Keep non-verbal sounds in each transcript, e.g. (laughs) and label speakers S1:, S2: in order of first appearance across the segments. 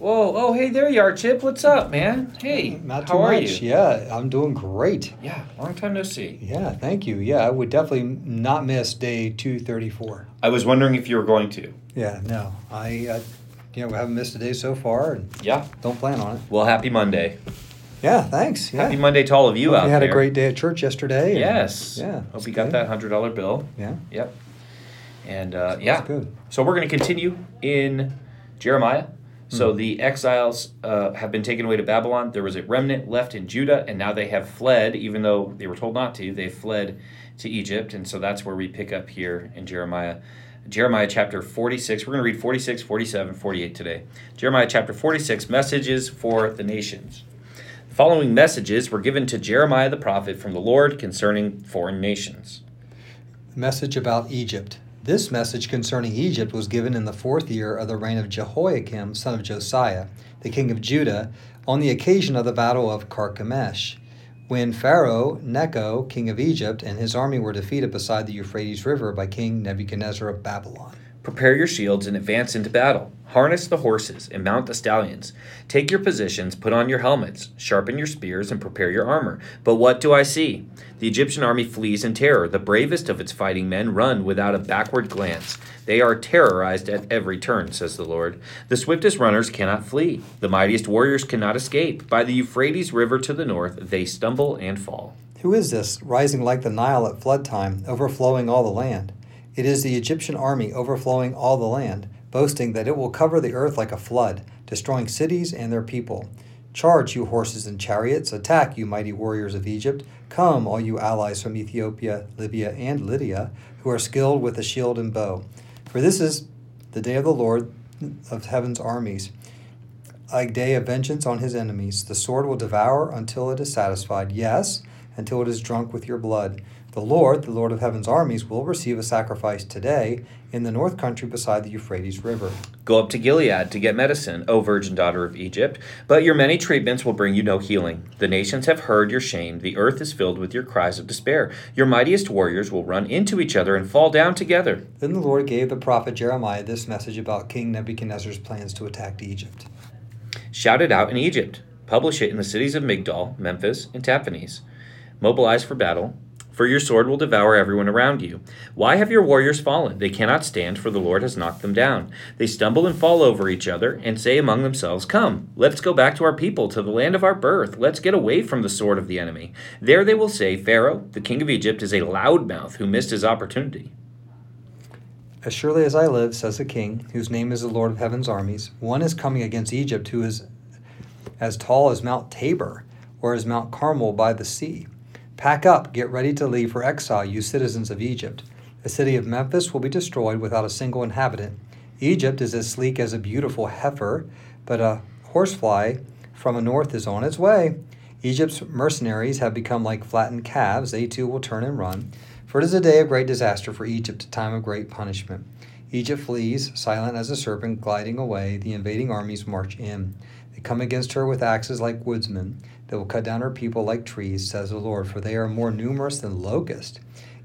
S1: Whoa, oh, hey, there you are, Chip. What's up, man? Hey,
S2: Not too
S1: how are
S2: much.
S1: you?
S2: Yeah, I'm doing great.
S1: Yeah, long time no see.
S2: Yeah, thank you. Yeah, I would definitely not miss day 234.
S1: I was wondering if you were going to.
S2: Yeah, no, I, uh, you know, we haven't missed a day so far, and
S1: Yeah.
S2: don't plan on it.
S1: Well, happy Monday.
S2: Yeah, thanks. Yeah,
S1: Happy Monday to all of you
S2: Hope
S1: out
S2: you had
S1: there.
S2: a great day at church yesterday. and-
S1: Yes.
S2: Yeah.
S1: Hope
S2: it's
S1: you got that hundred dollar bill.
S2: Yeah.
S1: Yep. And uh, yeah.
S2: It's good.
S1: So we're going to continue in Jeremiah.
S2: Hmm.
S1: So the exiles uh, have been taken away to Babylon. There was a remnant left in Judah, and now they have fled, even though they were told not to. They fled to Egypt, and so that's where we pick up here in Jeremiah. Jeremiah chapter 46. We're going to read 46, 47, 48 today. Jeremiah chapter 46 Messages for the Nations. The following messages were given to Jeremiah the prophet from the Lord concerning foreign nations.
S2: Message about Egypt. This message concerning Egypt was given in the fourth year of the reign of Jehoiakim, son of Josiah, the king of Judah, on the occasion of the battle of Carchemish, when Pharaoh Necho, king of Egypt, and his army were defeated beside the Euphrates River by King Nebuchadnezzar of Babylon.
S1: Prepare your shields and advance into battle. Harness the horses and mount the stallions. Take your positions, put on your helmets, sharpen your spears, and prepare your armor. But what do I see? The Egyptian army flees in terror. The bravest of its fighting men run without a backward glance. They are terrorized at every turn, says the Lord. The swiftest runners cannot flee. The mightiest warriors cannot escape. By the Euphrates River to the north, they stumble and fall.
S2: Who is this, rising like the Nile at flood time, overflowing all the land? It is the Egyptian army overflowing all the land, boasting that it will cover the earth like a flood, destroying cities and their people. Charge, you horses and chariots, attack, you mighty warriors of Egypt. Come, all you allies from Ethiopia, Libya, and Lydia, who are skilled with the shield and bow. For this is the day of the Lord of heaven's armies, a day of vengeance on his enemies. The sword will devour until it is satisfied, yes, until it is drunk with your blood. The Lord, the Lord of heaven's armies, will receive a sacrifice today in the north country beside the Euphrates River.
S1: Go up to Gilead to get medicine, O virgin daughter of Egypt, but your many treatments will bring you no healing. The nations have heard your shame. The earth is filled with your cries of despair. Your mightiest warriors will run into each other and fall down together.
S2: Then the Lord gave the prophet Jeremiah this message about King Nebuchadnezzar's plans to attack Egypt.
S1: Shout it out in Egypt. Publish it in the cities of Migdol, Memphis, and Tahpanhes. Mobilize for battle, for your sword will devour everyone around you. Why have your warriors fallen? They cannot stand, for the Lord has knocked them down. They stumble and fall over each other, and say among themselves, Come, let's go back to our people, to the land of our birth. Let's get away from the sword of the enemy. There they will say, Pharaoh, the king of Egypt, is a loudmouth who missed his opportunity.
S2: As surely as I live, says the king, whose name is the Lord of heaven's armies, one is coming against Egypt who is as tall as Mount Tabor or as Mount Carmel by the sea. Pack up, get ready to leave for exile, you citizens of Egypt. The city of Memphis will be destroyed without a single inhabitant. Egypt is as sleek as a beautiful heifer, but a horsefly from the north is on its way. Egypt's mercenaries have become like flattened calves, they too will turn and run. For it is a day of great disaster for Egypt, a time of great punishment. Egypt flees, silent as a serpent gliding away. The invading armies march in. They come against her with axes like woodsmen. They will cut down her people like trees, says the Lord, for they are more numerous than locusts.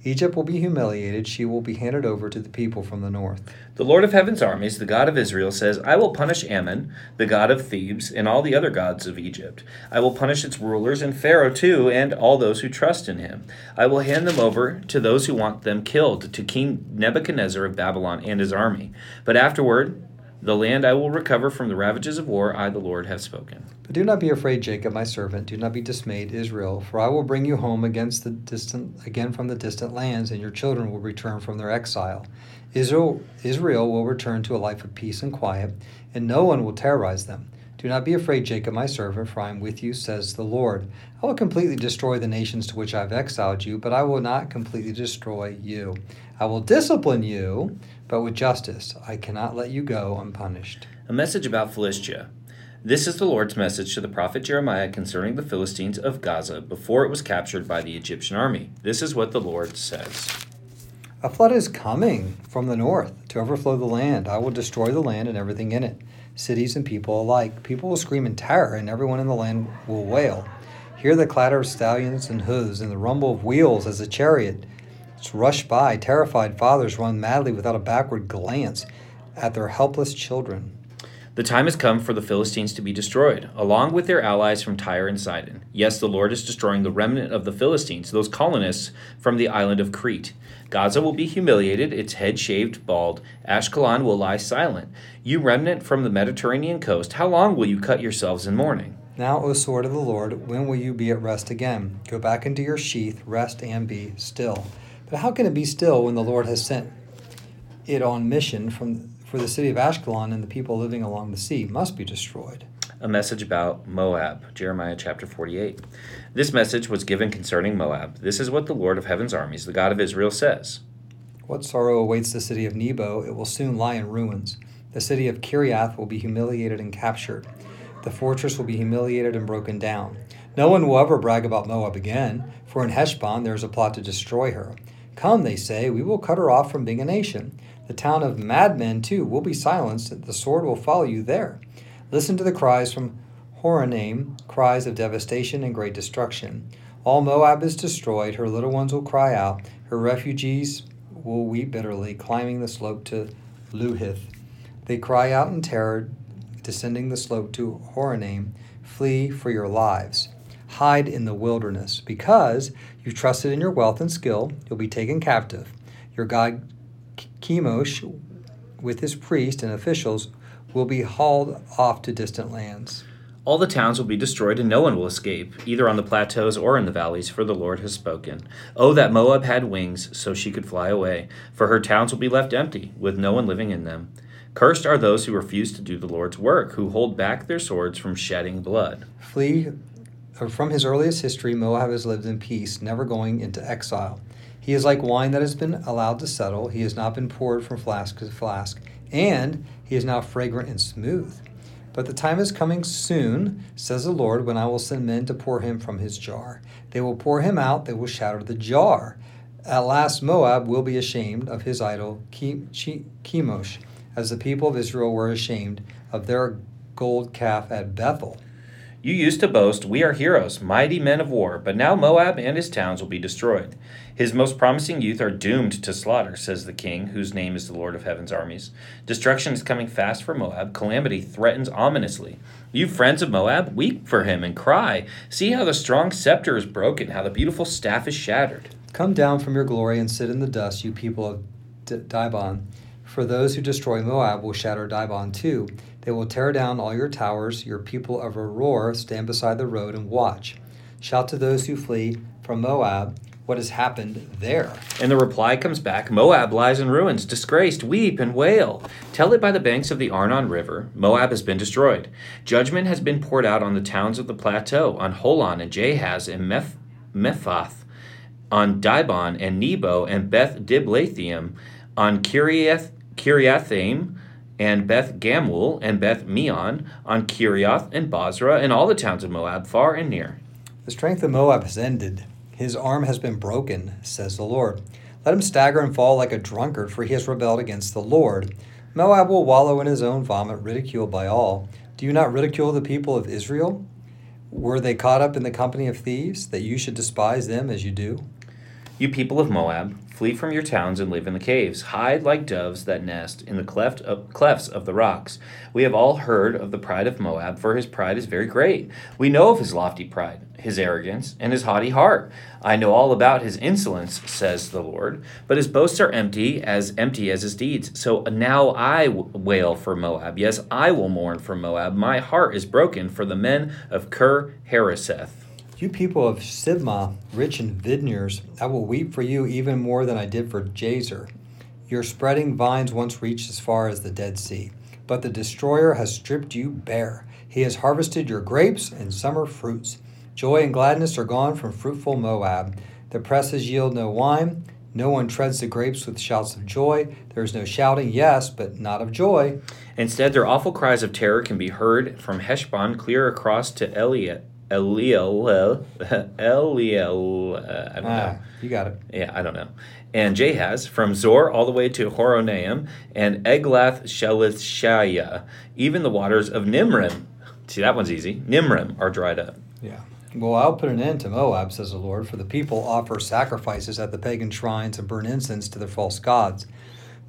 S2: Egypt will be humiliated. She will be handed over to the people from the north.
S1: The Lord of heaven's armies, the God of Israel, says, I will punish Amon, the god of Thebes, and all the other gods of Egypt. I will punish its rulers, and Pharaoh too, and all those who trust in him. I will hand them over to those who want them killed, to King Nebuchadnezzar of Babylon and his army. But afterward, the land I will recover from the ravages of war, I, the Lord, have spoken.
S2: But do not be afraid, Jacob, my servant. Do not be dismayed, Israel, for I will bring you home against the distant again from the distant lands, and your children will return from their exile. Israel, Israel will return to a life of peace and quiet, and no one will terrorize them. Do not be afraid, Jacob, my servant, for I am with you, says the Lord. I will completely destroy the nations to which I have exiled you, but I will not completely destroy you. I will discipline you, but with justice. I cannot let you go unpunished.
S1: A message about Philistia. This is the Lord's message to the prophet Jeremiah concerning the Philistines of Gaza before it was captured by the Egyptian army. This is what the Lord says.
S2: A flood is coming from the north to overflow the land. I will destroy the land and everything in it, cities and people alike. People will scream in terror, and everyone in the land will wail. Hear the clatter of stallions and hooves, and the rumble of wheels as the chariot rush by. Terrified fathers run madly without a backward glance at their helpless children.
S1: The time has come for the Philistines to be destroyed, along with their allies from Tyre and Sidon. Yes, the Lord is destroying the remnant of the Philistines, those colonists from the island of Crete. Gaza will be humiliated, its head shaved bald. Ashkelon will lie silent. You remnant from the Mediterranean coast, how long will you cut yourselves in mourning?
S2: Now, O sword of the Lord, when will you be at rest again? Go back into your sheath, rest and be still. But how can it be still when the Lord has sent it on mission from for the city of Ashkelon and the people living along the sea must be destroyed?
S1: A message about Moab, Jeremiah chapter 48. This message was given concerning Moab. This is what the Lord of heaven's armies, the God of Israel, says.
S2: What sorrow awaits the city of Nebo? It will soon lie in ruins. The city of Kiriath will be humiliated and captured. The fortress will be humiliated and broken down. No one will ever brag about Moab again, for in Heshbon there is a plot to destroy her. Come, they say, we will cut her off from being a nation. The town of madmen, too, will be silenced. The sword will follow you there. Listen to the cries from Horonaim, cries of devastation and great destruction. All Moab is destroyed. Her little ones will cry out. Her refugees will weep bitterly, climbing the slope to Luhith. They cry out in terror, descending the slope to Horonaim. Flee for your lives. Hide in the wilderness. Because you've trusted in your wealth and skill, you'll be taken captive. Your God Chemosh, with his priest and officials, will be hauled off to distant lands.
S1: All the towns will be destroyed, and no one will escape, either on the plateaus or in the valleys, for the Lord has spoken. Oh, that Moab had wings, so she could fly away, for her towns will be left empty, with no one living in them. Cursed are those who refuse to do the Lord's work, who hold back their swords from shedding blood.
S2: Flee uh, from his earliest history, Moab has lived in peace, never going into exile. He is like wine that has been allowed to settle. He has not been poured from flask to flask, and he is now fragrant and smooth. But the time is coming soon, says the Lord, when I will send men to pour him from his jar. They will pour him out, they will shatter the jar. At last, Moab will be ashamed of his idol, Chemosh, as the people of Israel were ashamed of their gold calf at Bethel.
S1: You used to boast, We are heroes, mighty men of war, but now Moab and his towns will be destroyed. His most promising youth are doomed to slaughter, says the king, whose name is the Lord of heaven's armies. Destruction is coming fast for Moab. Calamity threatens ominously. You friends of Moab, weep for him and cry. See how the strong scepter is broken, how the beautiful staff is shattered.
S2: Come down from your glory and sit in the dust, you people of D- Dibon. For those who destroy Moab will shatter Dibon too they will tear down all your towers. Your people of Aroer stand beside the road and watch. Shout to those who flee from Moab what has happened there.
S1: And the reply comes back Moab lies in ruins, disgraced, weep and wail. Tell it by the banks of the Arnon River Moab has been destroyed. Judgment has been poured out on the towns of the plateau, on Holon and Jahaz and Meph- Mephath, on Dibon and Nebo and Beth Diblathaim, on Kiriath, Kiriathaim, and Beth Gamul and Beth Meon, on Kerioth and Bozrah, and all the towns of Moab, far and near.
S2: The strength of Moab has ended. His arm has been broken, says the Lord. Let him stagger and fall like a drunkard, for he has rebelled against the Lord. Moab will wallow in his own vomit, ridiculed by all. Do you not ridicule the people of Israel? Were they caught up in the company of thieves, that you should despise them as you do?
S1: You people of Moab, Flee from your towns and live in the caves. Hide like doves that nest in the cleft of, clefts of the rocks. We have all heard of the pride of Moab, for his pride is very great. We know of his lofty pride, his arrogance, and his haughty heart. I know all about his insolence, says the Lord. But his boasts are empty, as empty as his deeds. So now I wail for Moab. Yes, I will mourn for Moab. My heart is broken for the men of Kir Hareseth.
S2: You people of Sibmah, rich in vineyards, I will weep for you even more than I did for Jazer. Your spreading vines once reached as far as the Dead Sea, but the destroyer has stripped you bare. He has harvested your grapes and summer fruits. Joy and gladness are gone from fruitful Moab. The presses yield no wine. No one treads the grapes with shouts of joy. There is no shouting, yes, but not of joy.
S1: Instead, their awful cries of terror can be heard from Heshbon clear across to Eliot Eliel, (laughs) Eliel, uh, I don't ah, know.
S2: You got it.
S1: Yeah, I don't know. And Jahaz from Zoar all the way to Horonaim and Eglath Shelishaya. Even the waters of Nimrim. See, that one's easy. Nimrim are dried up.
S2: Yeah. Well, I'll put an end to Moab, says the Lord, for the people offer sacrifices at the pagan shrines and burn incense to their false gods.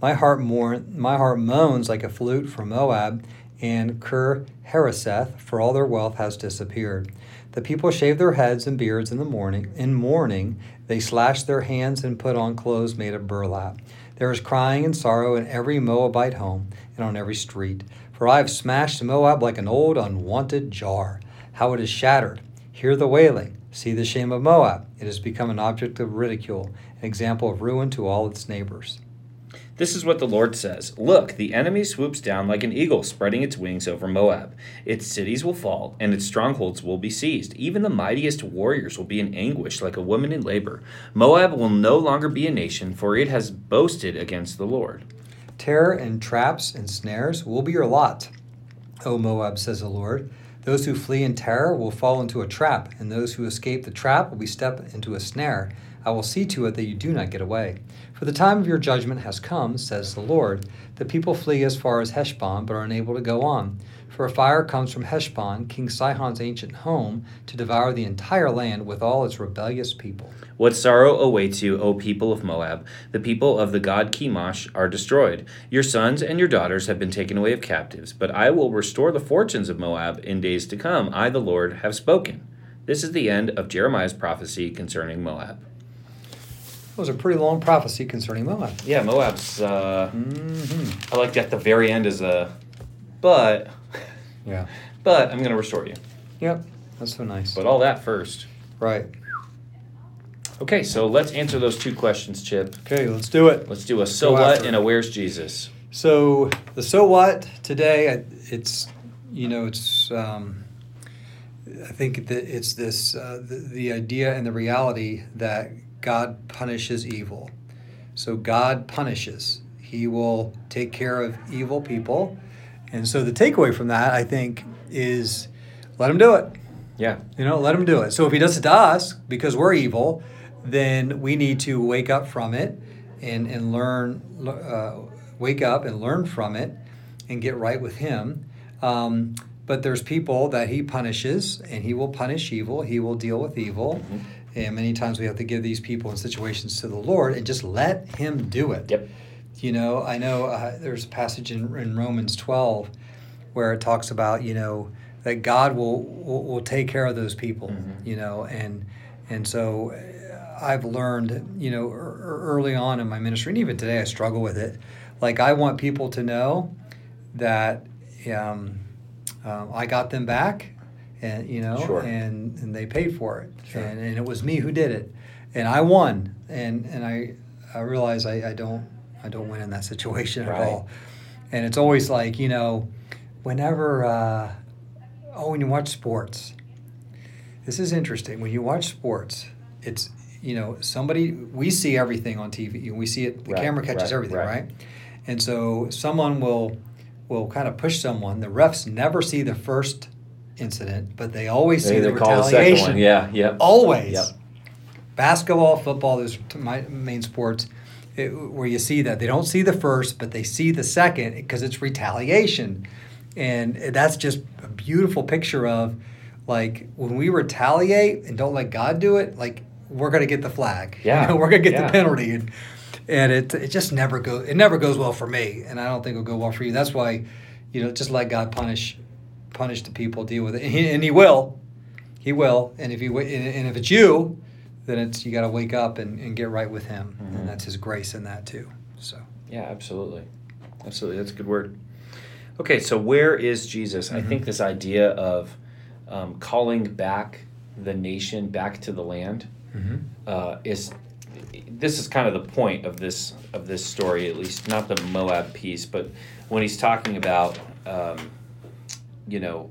S2: My heart mourn, my heart moans like a flute for Moab, and Kir Hareseth, for all their wealth has disappeared. The people shave their heads and beards in the morning. In mourning, they slash their hands and put on clothes made of burlap. There is crying and sorrow in every Moabite home and on every street. For I have smashed Moab like an old unwanted jar. How it is shattered. Hear the wailing. See the shame of Moab. It has become an object of ridicule, an example of ruin to all its neighbors.
S1: This is what the Lord says Look, the enemy swoops down like an eagle, spreading its wings over Moab. Its cities will fall, and its strongholds will be seized. Even the mightiest warriors will be in anguish like a woman in labor. Moab will no longer be a nation, for it has boasted against the Lord.
S2: Terror and traps and snares will be your lot, O Moab, says the Lord. Those who flee in terror will fall into a trap, and those who escape the trap will be stepped into a snare. I will see to it that you do not get away. For the time of your judgment has come, says the Lord. The people flee as far as Heshbon, but are unable to go on. For a fire comes from Heshbon, King Sihon's ancient home, to devour the entire land with all its rebellious people.
S1: What sorrow awaits you, O people of Moab! The people of the god Chemosh are destroyed. Your sons and your daughters have been taken away as captives, but I will restore the fortunes of Moab in days to come. I, the Lord, have spoken. This is the end of Jeremiah's prophecy concerning Moab.
S2: It was a pretty long prophecy concerning Moab.
S1: Yeah, Moab's. Uh,
S2: Mm-hmm.
S1: I like that the very end is a, but,
S2: Yeah.
S1: but I'm gonna restore you.
S2: Yep. That's so nice.
S1: But all that first.
S2: right.
S1: Okay, so let's answer those two questions, Chip.
S2: Okay, let's do it.
S1: Let's do a so what and a where's Jesus.
S2: So the so what today, it's you know it's um, I think that it's this uh, the, the idea and the reality that God punishes evil. So God punishes. He will take care of evil people, and so the takeaway from that I think is let him do it.
S1: Yeah.
S2: You know, let him do it. So if he does it to us because we're evil, then we need to wake up from it and and learn, uh, wake up and learn from it, and get right with him. Um, but there's people that he punishes, and he will punish evil. He will deal with evil. And many times we have to give these people in situations to the Lord and just let him do it.
S1: Yep.
S2: You know, I know uh, there's a passage in, in Romans 12 where it talks about, you know, that God will, will, will take care of those people,
S1: Mhm.
S2: you know, and and so uh, I've learned, you know, ear- ear- early on in my ministry, and even today I struggle with it. Like I want people to know that um, um, I got them back, and you know,
S1: Sure.
S2: and and they paid for it,
S1: Sure.
S2: and, and it was me who did it, and I won, and and I I realize I, I don't I don't win in that (laughs) situation
S1: Right.
S2: at all, and it's always like you know, whenever uh, oh when you watch sports, this is interesting. When you watch sports, it's you know somebody we see everything on TV. We see it. The
S1: Right,
S2: camera catches
S1: right,
S2: everything,
S1: right.
S2: right? And so someone will will kind of push someone. The refs never see the first incident, but they always see the retaliation.
S1: Yeah. yeah.
S2: Always.
S1: Yep.
S2: Basketball, football, those are my main sports it, where you see that. They don't see the first, but they see the second because it's retaliation. And that's just a beautiful picture of like when we retaliate and don't let God do it, like we're going to get the flag. You (laughs)
S1: Yeah.
S2: know, we're going to get
S1: Yeah.
S2: the penalty. And, and it, it just never goes, it never goes well for me. And I don't think it'll go well for you. That's why, you know, just let God punish, punish the people, deal with it. And he, and he will. He will, and if you wa- and if it's you, then it's you got to wake up and, and get right with Him,
S1: Mhm.
S2: and that's His grace in that too. So
S1: Yeah, absolutely. Absolutely. That's a good word. Okay, so where is Jesus? I
S2: Mhm.
S1: think this idea of um, calling back the nation back to the land uh, is this is kind of the point of this of this story, at least not the Moab piece, but when he's talking about, um, you know,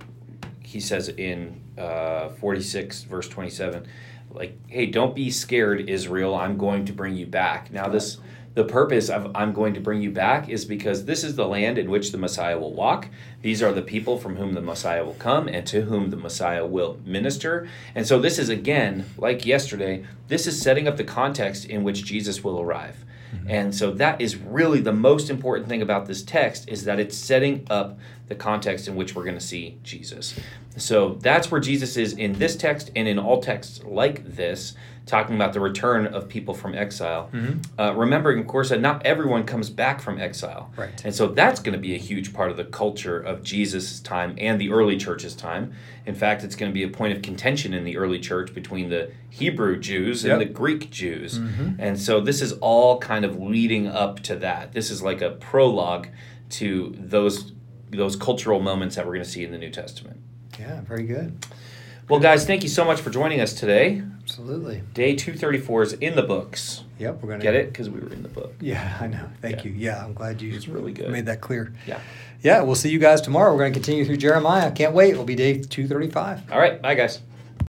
S1: he says in uh, forty six verse twenty seven, like, hey, don't be scared, Israel. I'm going to bring you back. Now this. The purpose of I'm going to bring you back is because this is the land in which the Messiah will walk. These are the people from whom the Messiah will come and to whom the Messiah will minister. And so, this is again, like yesterday, this is setting up the context in which Jesus will arrive. Mm-hmm. And so, that is really the most important thing about this text is that it's setting up the context in which we're going to see Jesus. So, that's where Jesus is in this text and in all texts like this. Talking about the return of people from exile.
S2: Mhm.
S1: Uh, remembering, of course, that not everyone comes back from exile.
S2: Right.
S1: And so that's going to be a huge part of the culture of Jesus' time and the early church's time. In fact, it's going to be a point of contention in the early church between the Hebrew Jews and
S2: Yep.
S1: the Greek Jews.
S2: Mhm.
S1: And so this is all kind of leading up to that. This is like a prologue to those those cultural moments that we're going to see in the New Testament.
S2: Yeah, very good.
S1: Well, guys, thank you so much for joining us today.
S2: Absolutely.
S1: Day 234 is in the books.
S2: Yep, we're gonna
S1: Get it? Because we were in the book.
S2: Yeah, I know. Thank
S1: Yeah.
S2: you. Yeah, I'm glad you
S1: It's really good.
S2: made that clear.
S1: Yeah.
S2: Yeah, we'll see you guys tomorrow. We're going to continue through Jeremiah. Can't wait. It'll be day 235.
S1: All right. Bye, guys.